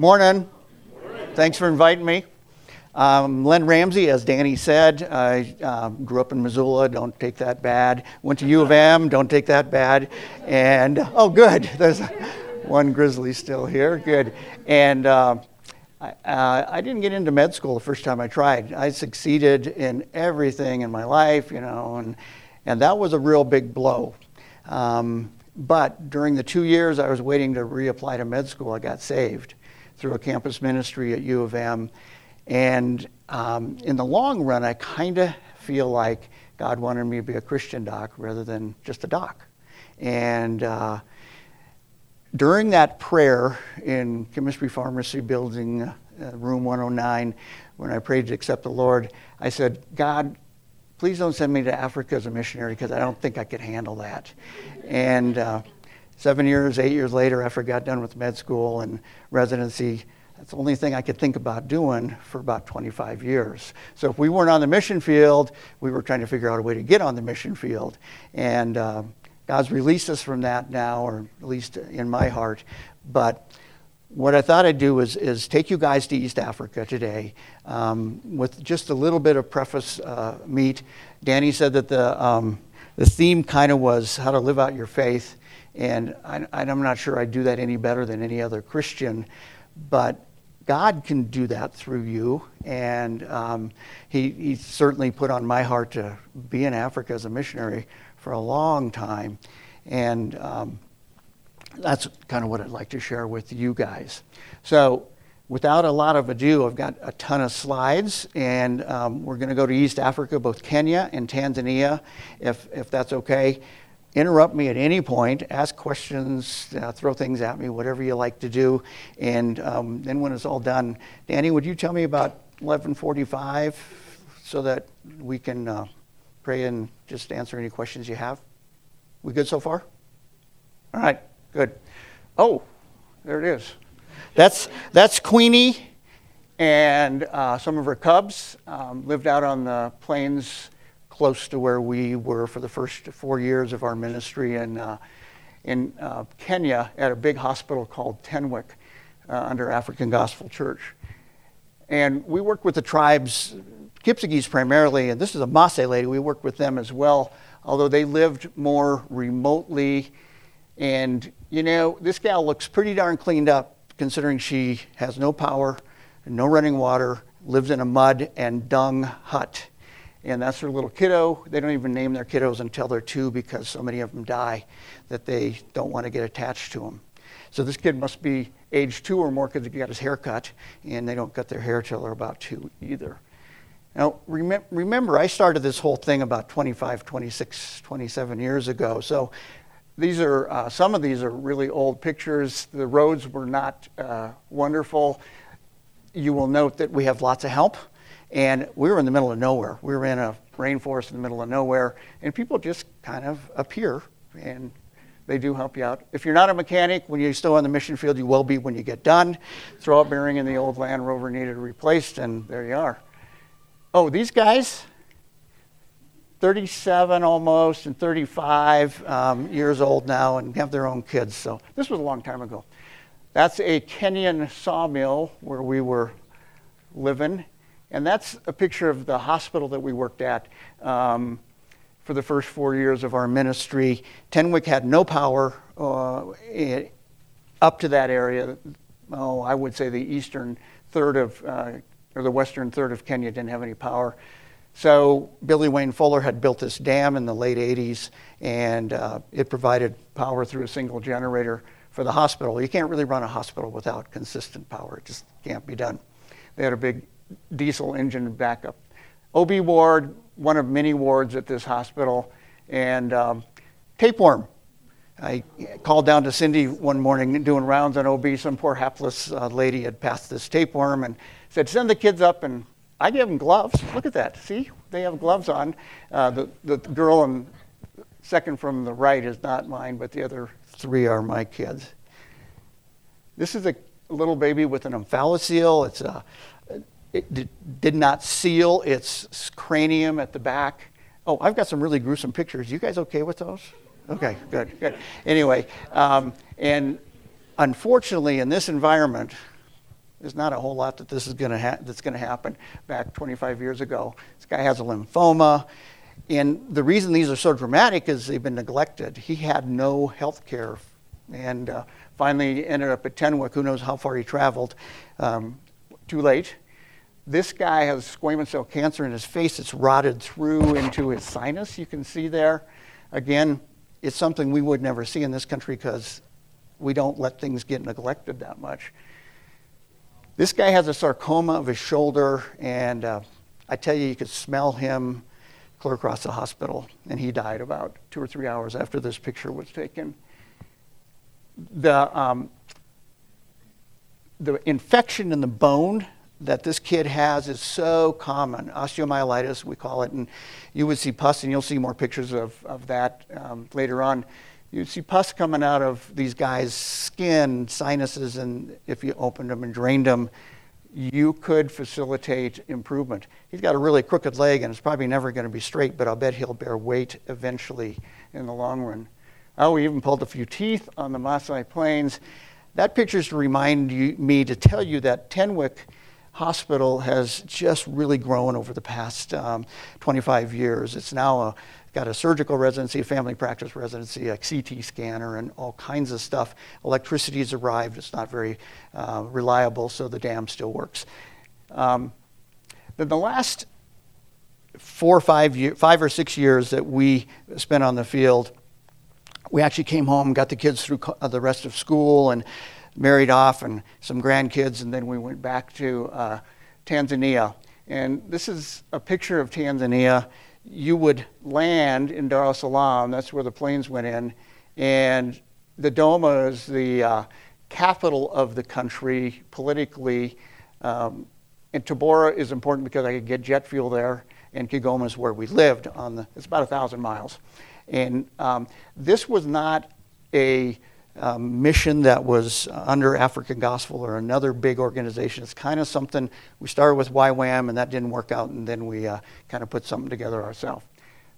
Morning. Thanks for inviting me. Um, Len Ramsey, as Danny said, I uh, grew up in Missoula. Don't take that bad. Went to U of M. Don't take that bad. And oh, good. There's one Grizzly still here. Good. And uh, I, uh, I, didn't get into med school the first time I tried. I succeeded in everything in my life, you know, and and that was a real big blow. Um, but during the two years I was waiting to reapply to med school, I got saved through a campus ministry at U of M. And um, in the long run, I kind of feel like God wanted me to be a Christian doc rather than just a doc. And uh, during that prayer in chemistry pharmacy building, uh, room 109, when I prayed to accept the Lord, I said, God, please don't send me to Africa as a missionary because I don't think I could handle that. And uh, seven years, eight years later, after I got done with med school and residency, that's the only thing I could think about doing for about 25 years. So if we weren't on the mission field, we were trying to figure out a way to get on the mission field. And uh, God's released us from that now, or at least in my heart. But what I thought I'd do is, is take you guys to East Africa today um, with just a little bit of preface uh, meat. Danny said that the, um, the theme kind of was how to live out your faith. And I, I'm not sure I do that any better than any other Christian. But God can do that through you. And um, he, he certainly put on my heart to be in Africa as a missionary for a long time. And um, that's kind of what I'd like to share with you guys. So, without a lot of ado, I've got a ton of slides, and um, we're going to go to East Africa, both Kenya and Tanzania, if, if that's okay interrupt me at any point, ask questions, uh, throw things at me, whatever you like to do. And um, then when it's all done, Danny, would you tell me about 11:45 so that we can uh, pray and just answer any questions you have? We good so far? All right, good. Oh, there it is. That's that's Queenie and uh, some of her cubs um, lived out on the plains close to where we were for the first four years of our ministry in, uh, in uh, Kenya at a big hospital called Tenwek uh, under African Gospel Church. And we worked with the tribes, Kipsigis primarily, and this is a Maasai lady, we worked with them as well, although they lived more remotely. And, you know, this gal looks pretty darn cleaned up considering she has no power, no running water, lives in a mud and dung hut and that's their little kiddo. They don't even name their kiddos until they're two because so many of them die that they don't want to get attached to them. So this kid must be age two or more because he got his hair cut, and they don't cut their hair till they're about two either. Now, rem- remember, I started this whole thing about 25, 26, 27 years ago. So these are, uh, some of these are really old pictures. The roads were not uh, wonderful. You will note that we have lots of help. And we were in the middle of nowhere. We were in a rainforest in the middle of nowhere, and people just kind of appear and they do help you out. If you're not a mechanic, when you're still on the mission field, you will be when you get done. Throw a bearing in the old Land Rover needed replaced, and there you are. Oh, these guys, 37 almost and 35 um, years old now and have their own kids. So this was a long time ago. That's a Kenyan sawmill where we were living. And that's a picture of the hospital that we worked at um, for the first four years of our ministry. Tenwek had no power uh, up to that area. Oh, I would say the eastern third of, uh, or the western third of Kenya didn't have any power. So Billy Wayne Fuller had built this dam in the late 80s, and uh, it provided power through a single generator for the hospital. You can't really run a hospital without consistent power. It just can't be done. They had a big diesel engine backup. OB ward, one of many wards at this hospital, and um, tapeworm. I called down to Cindy one morning doing rounds on OB. Some poor hapless uh, lady had passed this tapeworm and said, Send the kids up. And I gave them gloves. Look at that. See, they have gloves on. Uh, the, the girl in second from the right is not mine, but the other three are my kids. This is a little baby with an omphalocele. It's a, it did, not seal its cranium at the back. Oh, I've got some really gruesome pictures. You guys okay with those? Okay, good, good. Anyway, um, and unfortunately, in this environment, There's not a whole lot that this is going to ha- that's going to happen back 25 years ago. This guy has a lymphoma. And the reason these are so dramatic is they've been neglected. He had no health care and uh, finally ended up at Tenwek. Who knows how far he traveled? Um, too late. This guy has squamous cell cancer in his face. It's rotted through into his sinus. You can see there. Again, it's something we would never see in this country because we don't let things get neglected that much. This guy has a sarcoma of his shoulder, and uh, I tell you, you could smell him clear across the hospital, and he died about two or three hours after this picture was taken. The, um, the infection in the bone that this kid has is so common. Osteomyelitis, we call it, and you would see pus, and you'll see more pictures of, of that um, later on. You'd see pus coming out of these guys' skin, sinuses, and if you opened them and drained them, you could facilitate improvement. He's got a really crooked leg, and it's probably never going to be straight, but I'll bet he'll bear weight eventually in the long run. Oh, we even pulled a few teeth on the Masai Plains. That picture is to remind you, me to tell you that Tenwek hospital has just really grown over the past um, 25 years. It's now a, got a surgical residency, a family practice residency, a CT scanner, and all kinds of stuff. Electricity has arrived. It's not very uh, reliable, so the dam still works. Um, then the last four or five, year, five or six years that we spent on the field, we actually came home, got the kids through co- the rest of school, and married off and some grandkids, and then we went back to uh, Tanzania. And this is a picture of Tanzania. You would land in Dar es Salaam, that's where the planes went in, and the Dodoma is the uh, capital of the country politically. Um, and Tabora is important because I could get jet fuel there, and Kigoma is where we lived. On the, it's about a thousand miles, and um, this was not a um, mission that was under African Gospel or another big organization. It's kind of something we started with YWAM and that didn't work out, and then we uh, kind of put something together ourselves.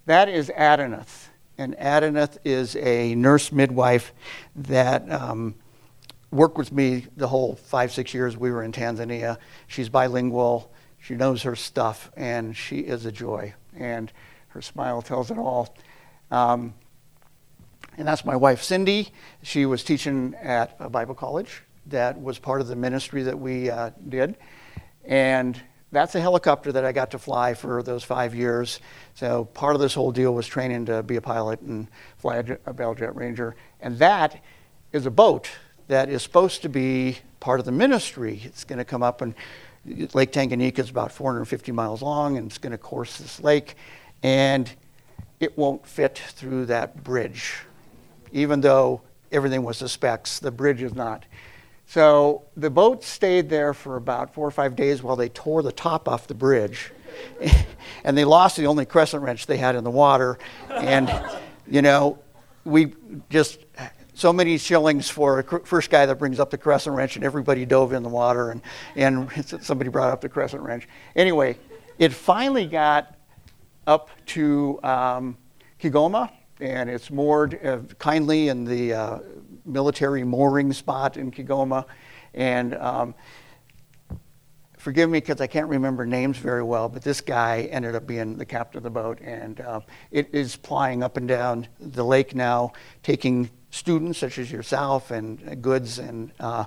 That is Adenath. And Adenath is a nurse midwife that um, worked with me the whole five, six years we were in Tanzania. She's bilingual, she knows her stuff, and she is a joy. And her smile tells it all. Um, and that's my wife, Cindy. She was teaching at a Bible college that was part of the ministry that we uh, did. And that's a helicopter that I got to fly for those five years. So part of this whole deal was training to be a pilot and fly a, a Bell Jet Ranger. And that is a boat that is supposed to be part of the ministry. It's going to come up and Lake Tanganyika is about 450 miles long and it's going to course this lake. And it won't fit through that bridge even though everything was the specs. The bridge is not. So the boat stayed there for about four or five days while they tore the top off the bridge. and they lost the only crescent wrench they had in the water. And, you know, we just, so many shillings for a first guy that brings up the crescent wrench, and everybody dove in the water, and, and somebody brought up the crescent wrench. Anyway, it finally got up to um, Kigoma, and it's moored uh, kindly in the uh, military mooring spot in Kigoma. And um, forgive me because I can't remember names very well, but this guy ended up being the captain of the boat, and uh, it is plying up and down the lake now, taking students such as yourself and goods and uh,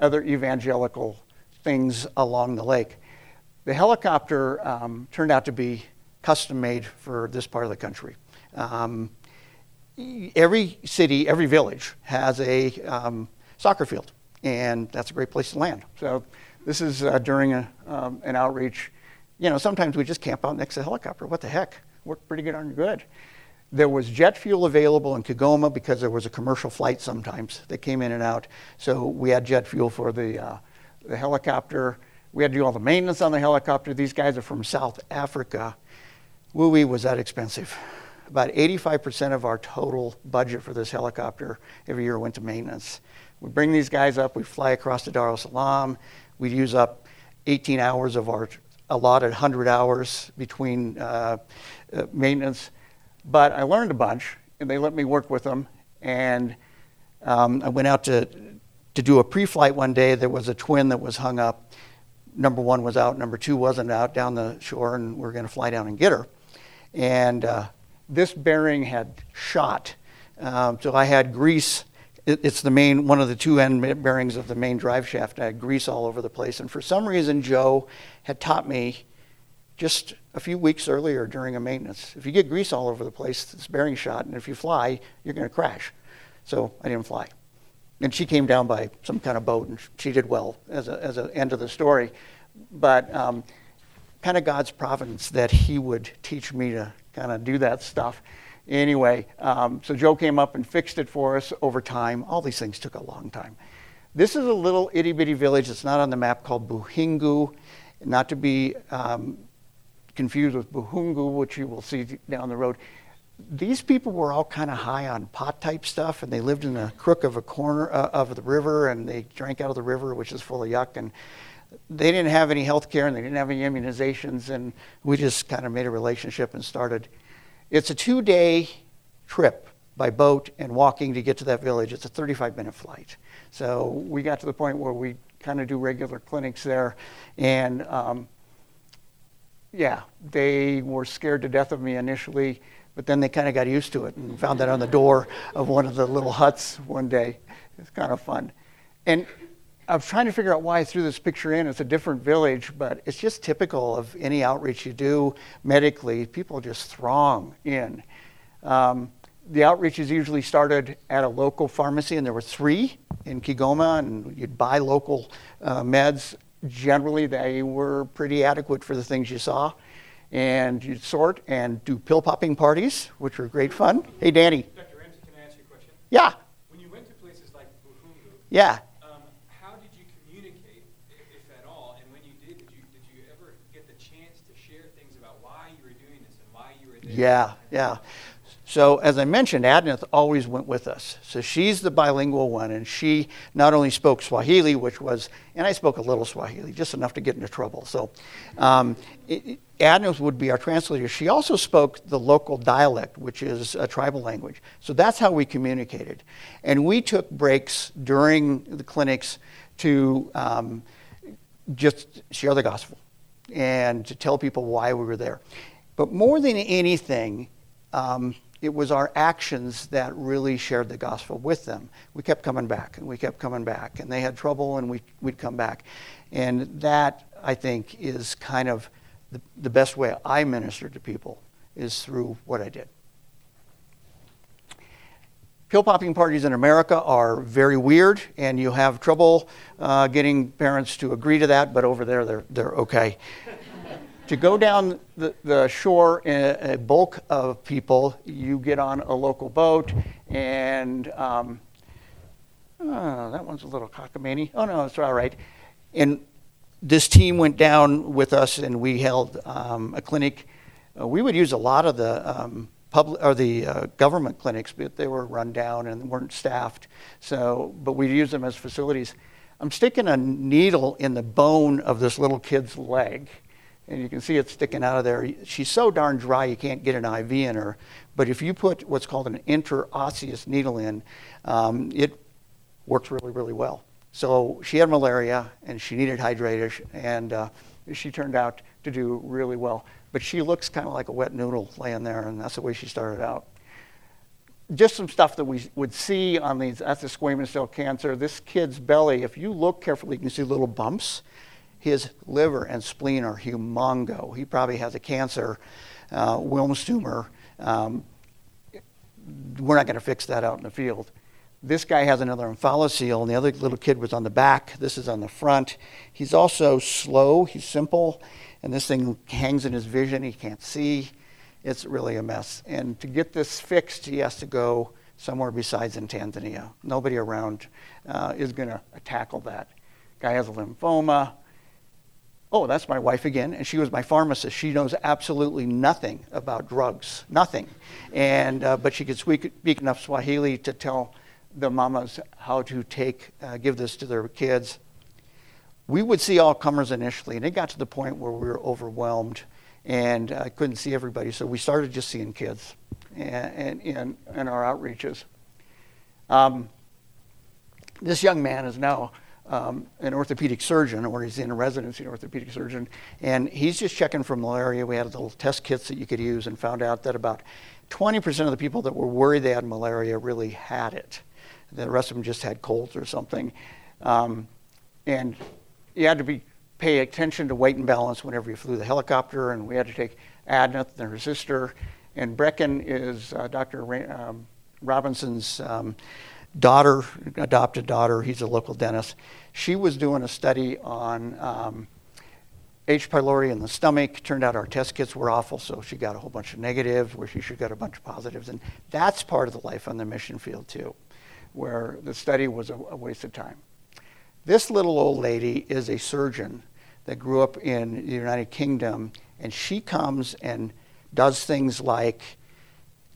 other evangelical things along the lake. The helicopter um, turned out to be custom made for this part of the country. Um, every city, every village has a um, soccer field, and that's a great place to land. So this is uh, during a, um, an outreach. You know, sometimes we just camp out next to the helicopter. What the heck? Worked pretty good on good. There was jet fuel available in Kigoma because there was a commercial flight sometimes that came in and out. So we had jet fuel for the, uh, the helicopter. We had to do all the maintenance on the helicopter. These guys are from South Africa. Woo wee, was that expensive about 85% of our total budget for this helicopter every year went to maintenance. We bring these guys up, we fly across to Dar es Salaam, we use up 18 hours of our allotted 100 hours between uh, uh, maintenance. But I learned a bunch, and they let me work with them. And um, I went out to to do a pre-flight one day. There was a twin that was hung up. Number one was out, number two wasn't out down the shore, and we are going to fly down and get her. And uh, this bearing had shot. Um, so I had grease. It, it's the main, one of the two end bearings of the main drive shaft. I had grease all over the place. And for some reason, Joe had taught me just a few weeks earlier during a maintenance if you get grease all over the place, this bearing shot, and if you fly, you're going to crash. So I didn't fly. And she came down by some kind of boat, and she did well as a, as an end of the story. But um, kind of God's providence that He would teach me to kind of do that stuff. Anyway, um, so Joe came up and fixed it for us over time. All these things took a long time. This is a little itty bitty village that's not on the map called Buhingu, not to be um, confused with Buhungu, which you will see down the road. These people were all kind of high on pot type stuff, and they lived in a crook of a corner uh, of the river, and they drank out of the river, which is full of yuck. And they didn't have any health care, and they didn't have any immunizations, and we just kind of made a relationship and started. It's a two day trip by boat and walking to get to that village. It's a 35 minute flight. So we got to the point where we kind of do regular clinics there, and um, yeah, they were scared to death of me initially, but then they kind of got used to it and found that on the door of one of the little huts one day. It's kind of fun. And I was trying to figure out why I threw this picture in. It's a different village, but it's just typical of any outreach you do medically. People just throng in. Um, the outreaches usually started at a local pharmacy, and there were three in Kigoma, and you'd buy local uh, meds generally they were pretty adequate for the things you saw. And you'd sort and do pill popping parties, which were great fun. Hey, Danny. Dr. Ramsey, can I ask you a question? Yeah. When you went to places like Buhungu, yeah. Um, how did you communicate, if at all? And when you did, did you, did you ever get the chance to share things about why you were doing this and why you were there? Yeah, yeah. So, as I mentioned, Adneth always went with us. So, she's the bilingual one, and she not only spoke Swahili, which was, and I spoke a little Swahili, just enough to get into trouble. So, um, would be our translator. She also spoke the local dialect, which is a tribal language. So, that's how we communicated. And we took breaks during the clinics to um, just share the gospel and to tell people why we were there. But more than anything, um, it was our actions that really shared the gospel with them. We kept coming back and we kept coming back, and they had trouble and we, would come back. And that, I think, is kind of the, the best way I minister to people is through what I did. Pill popping parties in America are very weird, and you have trouble uh, getting parents to agree to that, but over there, they're, they're okay to go down the, the shore in a, bulk of people, you get on a local boat, and um, oh, that one's a little cockamamie. Oh no, it's all right. And this team went down with us, and we held um, a clinic. Uh, we would use a lot of the um, public or the uh, government clinics, but they were run down and weren't staffed. So, but we use them as facilities. I'm sticking a needle in the bone of this little kid's leg and you can see it sticking out of there. She's so darn dry you can't get an IV in her. But if you put what's called an interosseous needle in, um, it works really, really well. So she had malaria and she needed hydration, and uh, she turned out to do really well. But she looks kind of like a wet noodle laying there, and that's the way she started out. Just some stuff that we would see on these, that's the squamous cell cancer. This kid's belly, if you look carefully, you can see little bumps his liver and spleen are humongo. He probably has a cancer, uh, Wilms tumor. Um, we're not going to fix that out in the field. This guy has another omphalocele, and the other little kid was on the back. This is on the front. He's also slow. He's simple, and this thing hangs in his vision. He can't see. It's really a mess. And to get this fixed, he has to go somewhere besides in Tanzania. Nobody around uh, is going to tackle that. Guy has a lymphoma oh, that's my wife again, and she was my pharmacist. She knows absolutely nothing about drugs, nothing. And, uh, but she could speak, speak, enough Swahili to tell the mamas how to take, uh, give this to their kids. We would see all comers initially, and it got to the point where we were overwhelmed and I uh, couldn't see everybody. So we started just seeing kids and, in our outreaches. Um, this young man is now um, an orthopedic surgeon, or he's in a residency an orthopedic surgeon, and he's just checking for malaria. We had little test kits that you could use, and found out that about 20% of the people that were worried they had malaria really had it. The rest of them just had colds or something. Um, and you had to be pay attention to weight and balance whenever you flew the helicopter, and we had to take Adnath and her sister. And Brecken is uh, Dr. Ra- um, Robinson's um, daughter, adopted daughter. He's a local dentist. She was doing a study on um, H. pylori in the stomach. Turned out our test kits were awful, so she got a whole bunch of negatives, where she should got a bunch of positives. And that's part of the life on the mission field, too, where the study was a, a waste of time. This little old lady is a surgeon that grew up in the United Kingdom, and she comes and does things like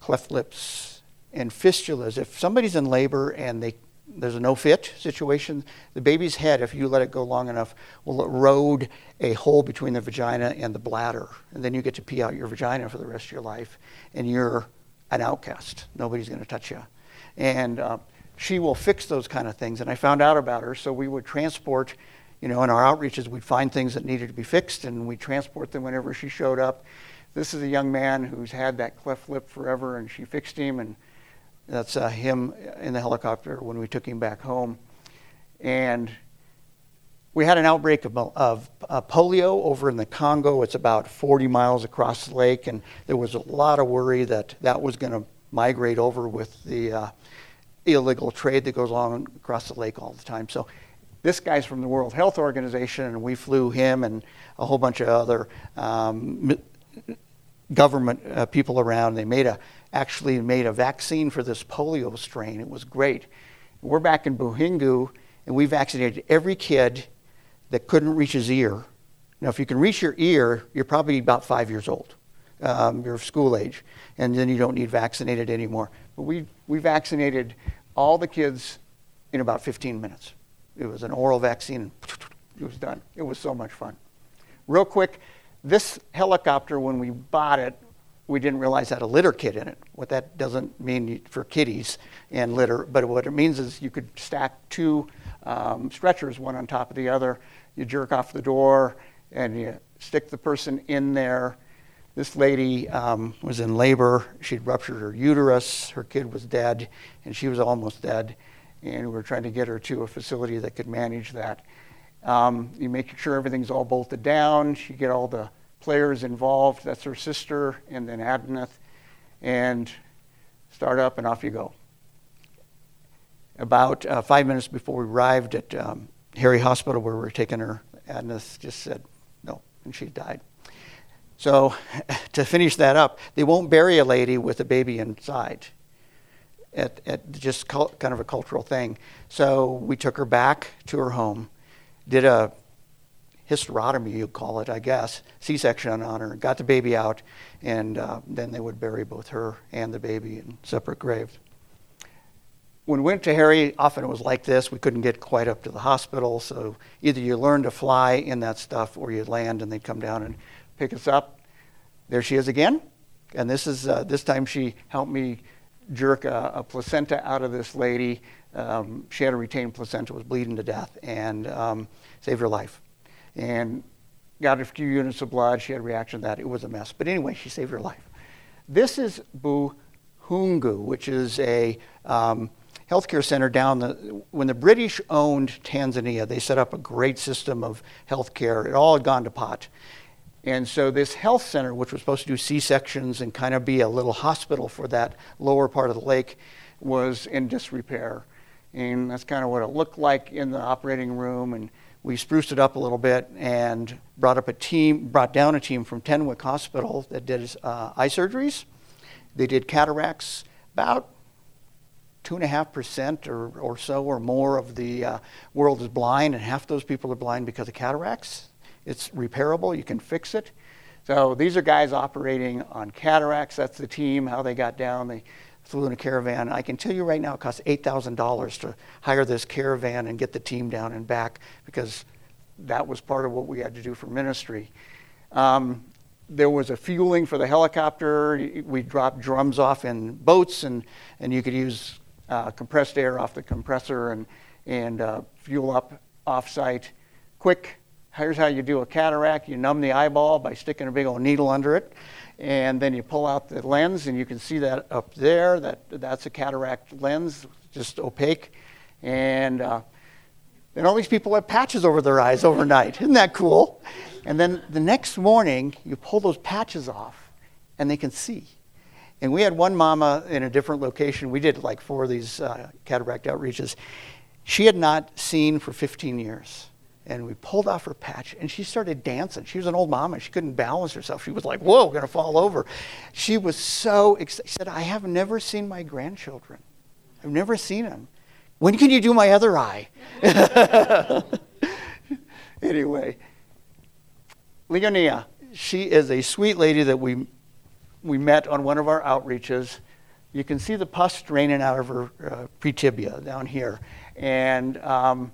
cleft lips and fistulas. If somebody's in labor and they there's a no fit situation, the baby's head, if you let it go long enough, will erode a hole between the vagina and the bladder. And then you get to pee out your vagina for the rest of your life, and you're an outcast. Nobody's going to touch you. And uh, she will fix those kind of things. And I found out about her, so we would transport, you know, in our outreaches, we'd find things that needed to be fixed, and we'd transport them whenever she showed up. This is a young man who's had that cleft lip forever, and she fixed him, and that's uh, him in the helicopter when we took him back home. And we had an outbreak of, of uh, polio over in the Congo. It's about 40 miles across the lake, and there was a lot of worry that that was going to migrate over with the uh, illegal trade that goes on across the lake all the time. So this guy's from the World Health Organization, and we flew him and a whole bunch of other um, government uh, people around. They made a actually made a vaccine for this polio strain. It was great. We're back in Buhungu, and we vaccinated every kid that couldn't reach his ear. Now, if you can reach your ear, you're probably about five years old. Um, you're school age, and then you don't need vaccinated anymore. But we, we vaccinated all the kids in about 15 minutes. It was an oral vaccine, it was done. It was so much fun. Real quick, this helicopter, when we bought it, we didn't realize had a litter kit in it. What that doesn't mean for kitties and litter, but what it means is you could stack two um, stretchers, one on top of the other. You jerk off the door and you stick the person in there. This lady um, was in labor. She'd ruptured her uterus. Her kid was dead, and she was almost dead. And we were trying to get her to a facility that could manage that. Um, you make sure everything's all bolted down. You get all the players involved. That's her sister, and then Adnath, and start up, and off you go. About uh, five minutes before we arrived at um, Heri Hospital, where we were taking her, Adnath just said no, and she died. So, to finish that up, they won't bury a lady with a baby inside. At, at just cult, kind of a cultural thing. So we took her back to her home, did a hysterotomy, you call it, I guess, C-section on her, got the baby out, and uh, then they would bury both her and the baby in separate graves. When we went to Heri, often it was like this. We couldn't get quite up to the hospital, so either you learn to fly in that stuff or you land and they'd come down and pick us up. There she is again, and this is uh, this time she helped me jerk a, a placenta out of this lady. Um, she had a retained placenta, was bleeding to death, and um, saved her life and got a few units of blood. She had a reaction to that. It was a mess. But anyway, she saved her life. This is Buhungu, which is a um, healthcare center down the. When the British owned Tanzania, they set up a great system of healthcare. It all had gone to pot. And so this health center, which was supposed to do C-sections and kind of be a little hospital for that lower part of the lake, was in disrepair. And that's kind of what it looked like in the operating room. And we spruced it up a little bit and brought up a team, brought down a team from Tenwek Hospital that did uh, eye surgeries. They did cataracts. About two and a half percent or, or so or more of the uh, world is blind, and half those people are blind because of cataracts. It's repairable, you can fix it. So these are guys operating on cataracts. That's the team, how they got down. They flew in a caravan. I can tell you right now it costs $8,000 to hire this caravan and get the team down and back because that was part of what we had to do for ministry. Um, there was a fueling for the helicopter. We dropped drums off in boats, and, and you could use uh, compressed air off the compressor. And, and uh, fuel up off-site. Quick, here's how you do a cataract. You numb the eyeball by sticking a big old needle under it, and then you pull out the lens, and you can see that up there. That that's a cataract lens, just opaque, and uh, and all these people have patches over their eyes overnight. Isn't that cool? And then the next morning, you pull those patches off, and they can see. And we had one mama in a different location. We did like four of these uh, cataract outreaches. She had not seen for 15 years. And we pulled off her patch, and she started dancing. She was an old mama. She couldn't balance herself. She was like, whoa, to fall over. She was so excited. She said, I have never seen my grandchildren. I've never seen them. When can you do my other eye? anyway, Leonia, she is a sweet lady that we, we met on one of our outreaches. You can see the pus draining out of her uh, pretibia down here. And um,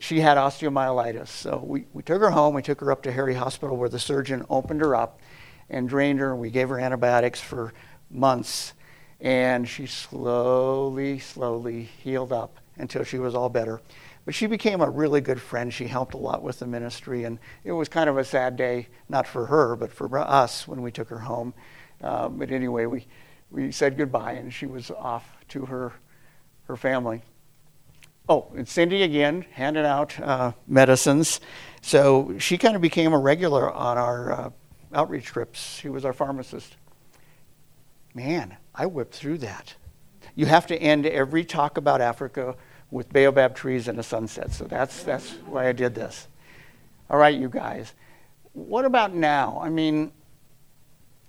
she had osteomyelitis. So we, we took her home. We took her up to Heri Hospital where the surgeon opened her up and drained her. And we gave her antibiotics for months and she slowly, slowly healed up until she was all better. But she became a really good friend. She helped a lot with the ministry, and it was kind of a sad day, not for her, but for us when we took her home. Uh, but anyway, we, we said goodbye, and she was off to her, her family. Oh, and Cindy again handed out uh, medicines. So she kind of became a regular on our uh, outreach trips. She was our pharmacist. Man, I whipped through that. You have to end every talk about Africa with baobab trees and a sunset. So that's, that's why I did this. All right, you guys. What about now? I mean,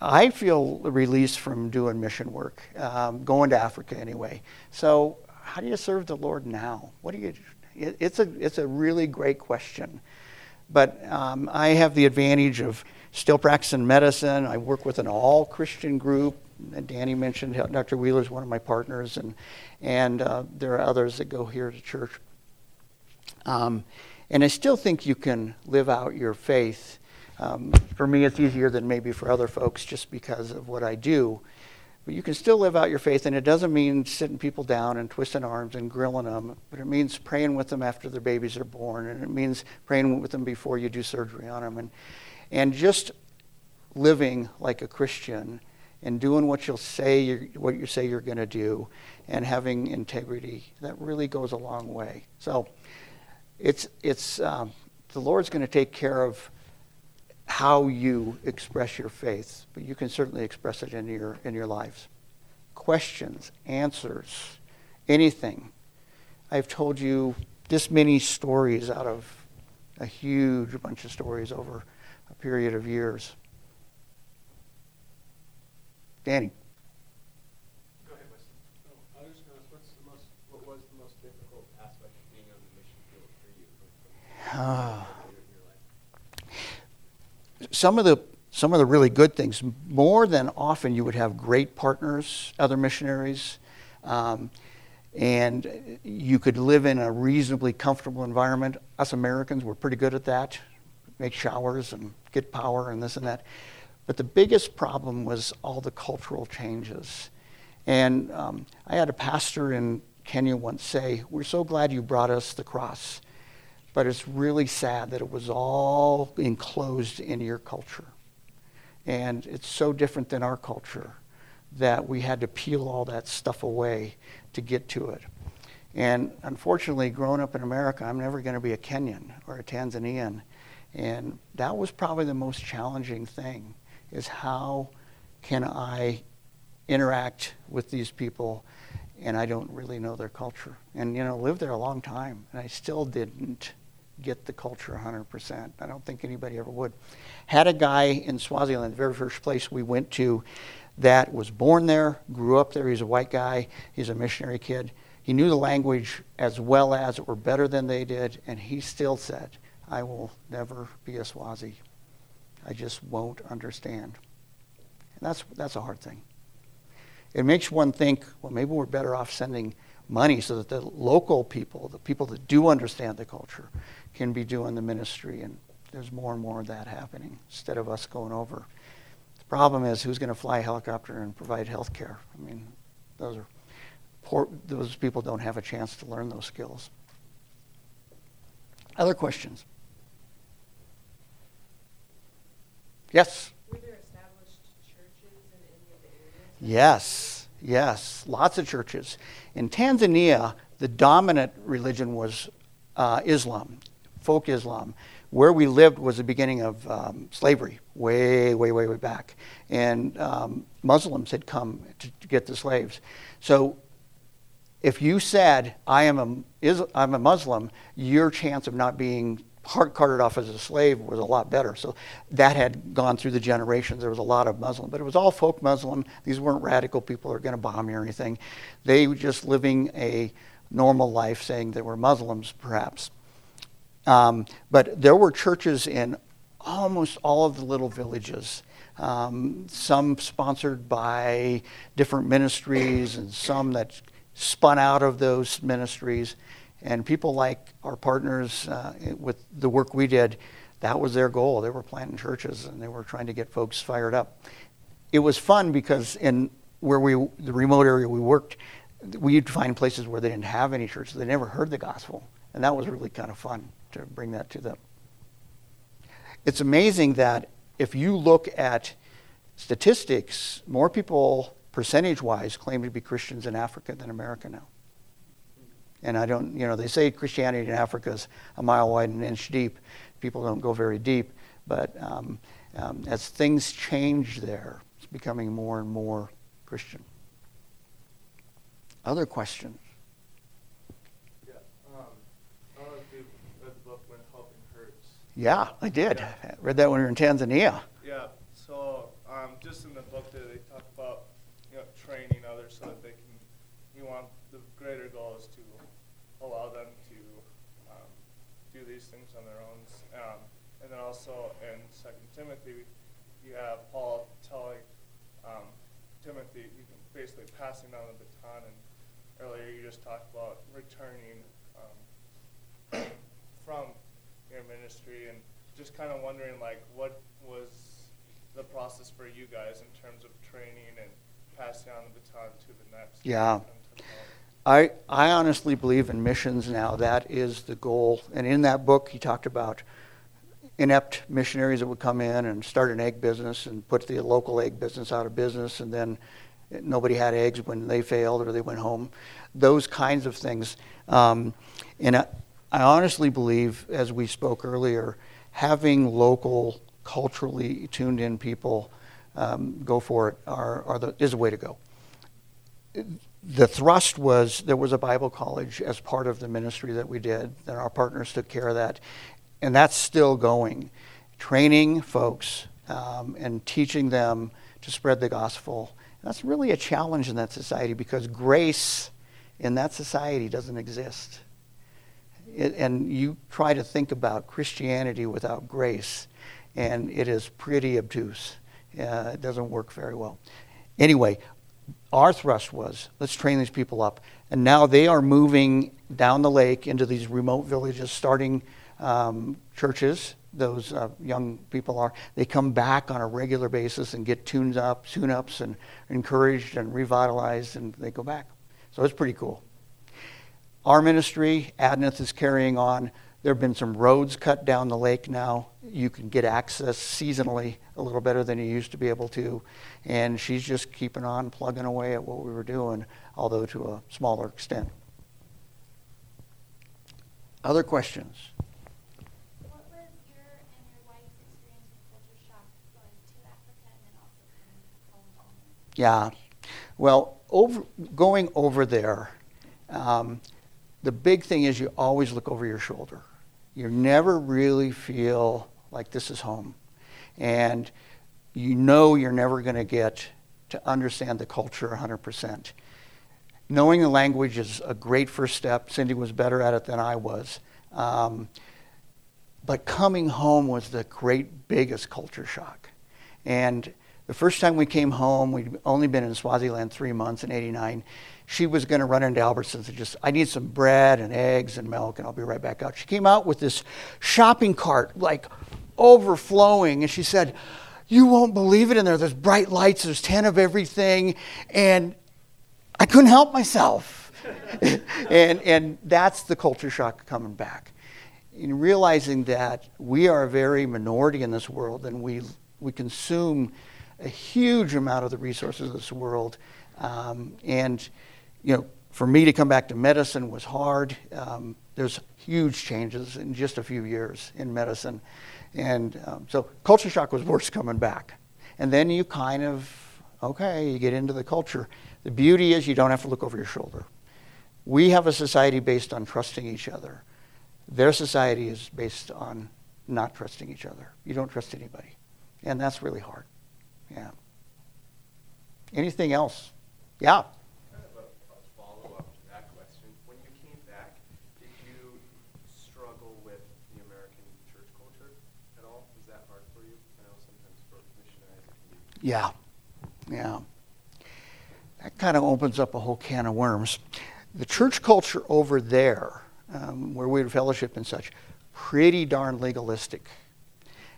I feel released from doing mission work, um, going to Africa anyway. So, how do you serve the Lord now? What do you? it's a it's a really great question, but um, I have the advantage of still practicing medicine. I work with an all Christian group Danny mentioned Dr. Wheeler is one of my partners, and and uh, there are others that go here to church. Um, and I still think you can live out your faith. Um, for me, it's easier than maybe for other folks, just because of what I do. But you can still live out your faith, and it doesn't mean sitting people down and twisting arms and grilling them, but it means praying with them after their babies are born, and it means praying with them before you do surgery on them, and and just living like a Christian and doing what you'll say you're, what you say you're going to do and having integrity that really goes a long way. So it's it's um, the lord's going to take care of how you express your faith but you can certainly express it in your in your lives. Questions answers anything. I've told you this many stories out of a huge bunch of stories over a period of years. Danny. Go ahead, Wesley. Oh, some of the some of the really good things. More than often, you would have great partners, other missionaries, um, and you could live in a reasonably comfortable environment. Us Americans, we're pretty good at that. Make showers and get power and this and that. But the biggest problem was all the cultural changes. And um, I had a pastor in Kenya once say, We're so glad you brought us the cross, but it's really sad that it was all enclosed in your culture. And it's so different than our culture that we had to peel all that stuff away to get to it. And unfortunately, growing up in America, I'm never going to be a Kenyan or a Tanzanian. And that was probably the most challenging thing is how can I interact with these people and I don't really know their culture. And you know, lived there a long time and I still didn't get the culture 100%. I don't think anybody ever would. Had a guy in Swaziland, the very first place we went to, that was born there, grew up there. He's a white guy. He's a missionary kid. He knew the language as well as or better than they did, and he still said, I will never be a Swazi. I just won't understand. And that's, that's a hard thing. It makes one think, well, maybe we're better off sending money so that the local people, the people that do understand the culture, can be doing the ministry. And there's more and more of that happening instead of us going over. The problem is who's going to fly a helicopter and provide health care? I mean, those are poor, those people don't have a chance to learn those skills. Other questions? Yes? Were there established churches in any of the areas? Yes, yes, lots of churches. In Tanzania, the dominant religion was uh, Islam, folk Islam. Where we lived was the beginning of um, slavery, way, way, way, way back. And um, Muslims had come to, to get the slaves. So if you said, I am a, is, I'm a Muslim, your chance of not being heart carted off as a slave was a lot better. So that had gone through the generations. There was a lot of Muslim, but it was all folk Muslim. These weren't radical people who were going to bomb you or anything. They were just living a normal life, saying they were Muslims, perhaps. Um, but there were churches in almost all of the little villages. Um, some sponsored by different ministries, and some that spun out of those ministries. And people like our partners uh, with the work we did, that was their goal. They were planting churches and they were trying to get folks fired up. It was fun because in where we, the remote area we worked, we'd find places where they didn't have any churches. They never heard the gospel. And that was really kind of fun to bring that to them. It's amazing that if you look at statistics, more people, percentage wise, claim to be Christians in Africa than America now. And I don't, you know, they say Christianity in Africa is a mile wide and an inch deep. People don't go very deep. But um, um, as things change there, it's becoming more and more Christian. Other questions? Yeah. Um, I don't know if you read the book When Helping Hurts. Yeah, I did. Yeah. I read that when we were in Tanzania. Yeah. So um, just in the book, there they talk about you know training others so that they can. You want the greater goal is to allow them to um, do these things on their own. Um, and then also in Second Timothy, you have Paul telling um, Timothy, you can basically passing on the baton. And earlier you just talked about returning um, from your ministry, and just kind of wondering like what was the process for you guys in terms of training and passing on the baton to the next. Yeah. the? I, I honestly believe in missions now. That is the goal. And in that book, he talked about inept missionaries that would come in and start an egg business and put the local egg business out of business, and then nobody had eggs when they failed or they went home. Those kinds of things. Um, and I, I honestly believe, as we spoke earlier, having local, culturally tuned in people um, go for it are, are the, is a way to go the thrust was there was a Bible college as part of the ministry that we did, and our partners took care of that. And that's still going. Training folks um, and teaching them to spread the gospel. That's really a challenge in that society because grace in that society doesn't exist. It, and you try to think about Christianity without grace, and it is pretty obtuse. Uh, it doesn't work very well. Anyway, our thrust was let's train these people up. And now they are moving down the lake into these remote villages, starting um, churches. Those uh, young people are. They come back on a regular basis and get tuned up, tune ups, and encouraged and revitalized, and they go back. So it's pretty cool. Our ministry, Adneth, is carrying on. There have been some roads cut down the lake now. You can get access seasonally a little better than you used to be able to. And she's just keeping on plugging away at what we were doing, although to a smaller extent. Other questions? What was your and your wife's experience with culture shock going to Africa and then also coming home? Yeah. Well, over, going over there, um, the big thing is you always look over your shoulder. You never really feel like this is home. And you know you're never going to get to understand the culture 100%. Knowing the language is a great first step. Cindy was better at it than I was. Um, but coming home was the great biggest culture shock. And the first time we came home, we'd only been in Swaziland three months in 89. She was going to run into Albertsons and just, I need some bread and eggs and milk, and I'll be right back out. She came out with this shopping cart, like overflowing, and she said, You won't believe it in there. There's bright lights, there's 10 of everything. And I couldn't help myself. and, and that's the culture shock coming back. in realizing that we are a very minority in this world and we, we consume a huge amount of the resources of this world. Um, and, you know, for me to come back to medicine was hard. Um, there's huge changes in just a few years in medicine. And um, so culture shock was worse coming back. And then you kind of, okay, you get into the culture. The beauty is you don't have to look over your shoulder. We have a society based on trusting each other. Their society is based on not trusting each other. You don't trust anybody. And that's really hard. Yeah. Anything else? Yeah. Kind of a, a follow-up to that question. When you came back, did you struggle with the American church culture at all? Was that hard for you? I know sometimes for missionaries it can be. Yeah. Yeah. That kind of opens up a whole can of worms. The church culture over there, um, where we had fellowship and such, pretty darn legalistic.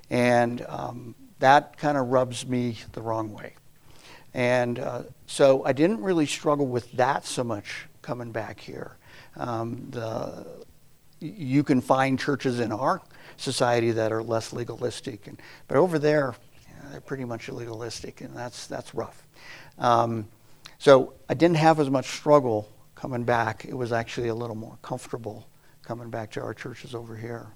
And um, that kind of rubs me the wrong way. And uh, so I didn't really struggle with that so much coming back here. Um, the, you can find churches in our society that are less legalistic, and, but over there, yeah, they're pretty much legalistic, and that's, that's rough. Um, so I didn't have as much struggle coming back. It was actually a little more comfortable coming back to our churches over here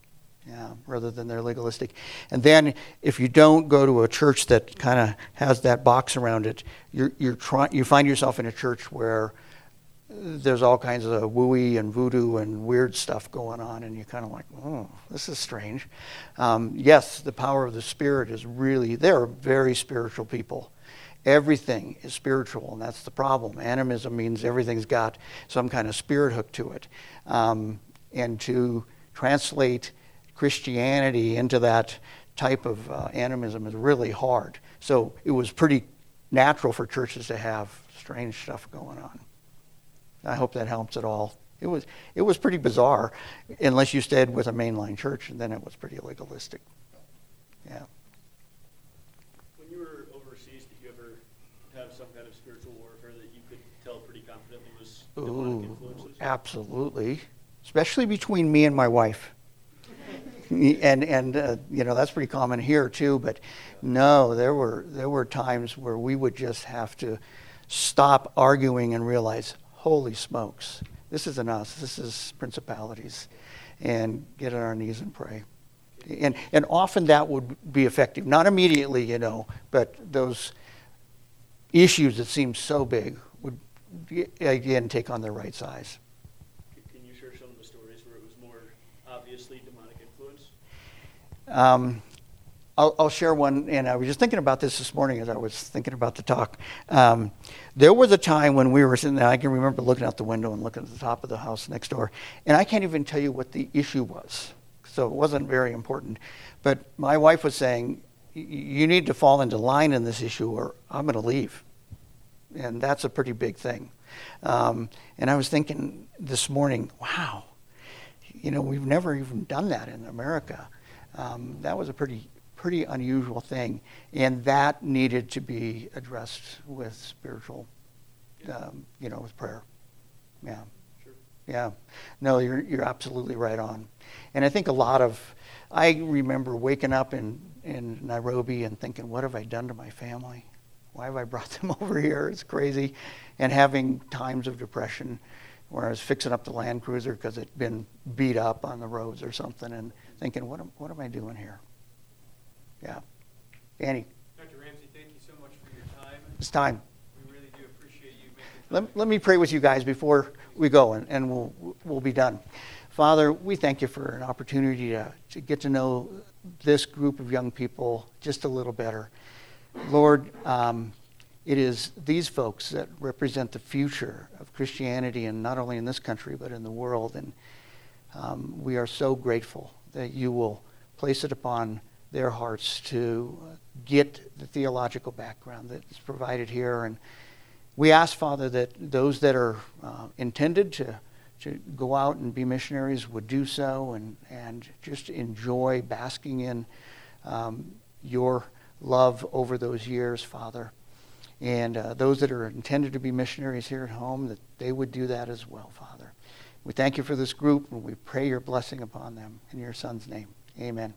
yeah, rather than they're legalistic. And then if you don't go to a church that kind of has that box around it, you're, you're try, you find yourself in a church where there's all kinds of wooey and voodoo and weird stuff going on, and you're kind of like, oh, this is strange. Um, yes, the power of the Spirit is really, they're very spiritual people. Everything is spiritual, and that's the problem. Animism means everything's got some kind of spirit hook to it. Um, and to translate Christianity into that type of uh, animism is really hard. So it was pretty natural for churches to have strange stuff going on. I hope that helps at all. It was it was pretty bizarre, unless you stayed with a mainline church, and then it was pretty legalistic. Yeah. When you were overseas, did you ever have some kind of spiritual warfare that you could tell pretty confidently was demonic Ooh, influences? absolutely, especially between me and my wife. And and uh, you know that's pretty common here too. But no, there were there were times where we would just have to stop arguing and realize, holy smokes, this isn't us. This is principalities, and get on our knees and pray. And and often that would be effective. Not immediately, you know, but those issues that seem so big would again take on their right size. Can you share some of the stories where it was more obviously demonic influence? Um, I'll, I'll, share one, and I was just thinking about this this morning as I was thinking about the talk. Um, there was a time when we were sitting there, I can remember looking out the window and looking at the top of the house next door, and I can't even tell you what the issue was. So it wasn't very important. But my wife was saying, You need to fall into line in this issue, or I'm going to leave. And that's a pretty big thing. Um, and I was thinking this morning, wow, you know, we've never even done that in America. Um, that was a pretty pretty unusual thing, and that needed to be addressed with spiritual, um, you know, with prayer. Yeah. Sure. Yeah. No, you're you're absolutely right on, and I think a lot of, I remember waking up in in Nairobi and thinking, what have I done to my family? Why have I brought them over here? It's crazy, and having times of depression where I was fixing up the Land Cruiser because it'd been beat up on the roads or something, and thinking, what am, what am I doing here? Yeah. Danny. Dr. Ramsey, thank you so much for your time. It's time. We really do appreciate you making Let, let me pray with you guys before we go, and, and we'll, we'll be done. Father, we thank you for an opportunity to, to get to know this group of young people just a little better. Lord, um, it is these folks that represent the future of Christianity, and not only in this country, but in the world. And um, we are so grateful that you will place it upon their hearts to get the theological background that is provided here. And we ask, Father, that those that are uh, intended to, to go out and be missionaries would do so and, and just enjoy basking in um, your love over those years, Father. And uh, those that are intended to be missionaries here at home, that they would do that as well, Father. We thank you for this group and we pray your blessing upon them. In your son's name, amen.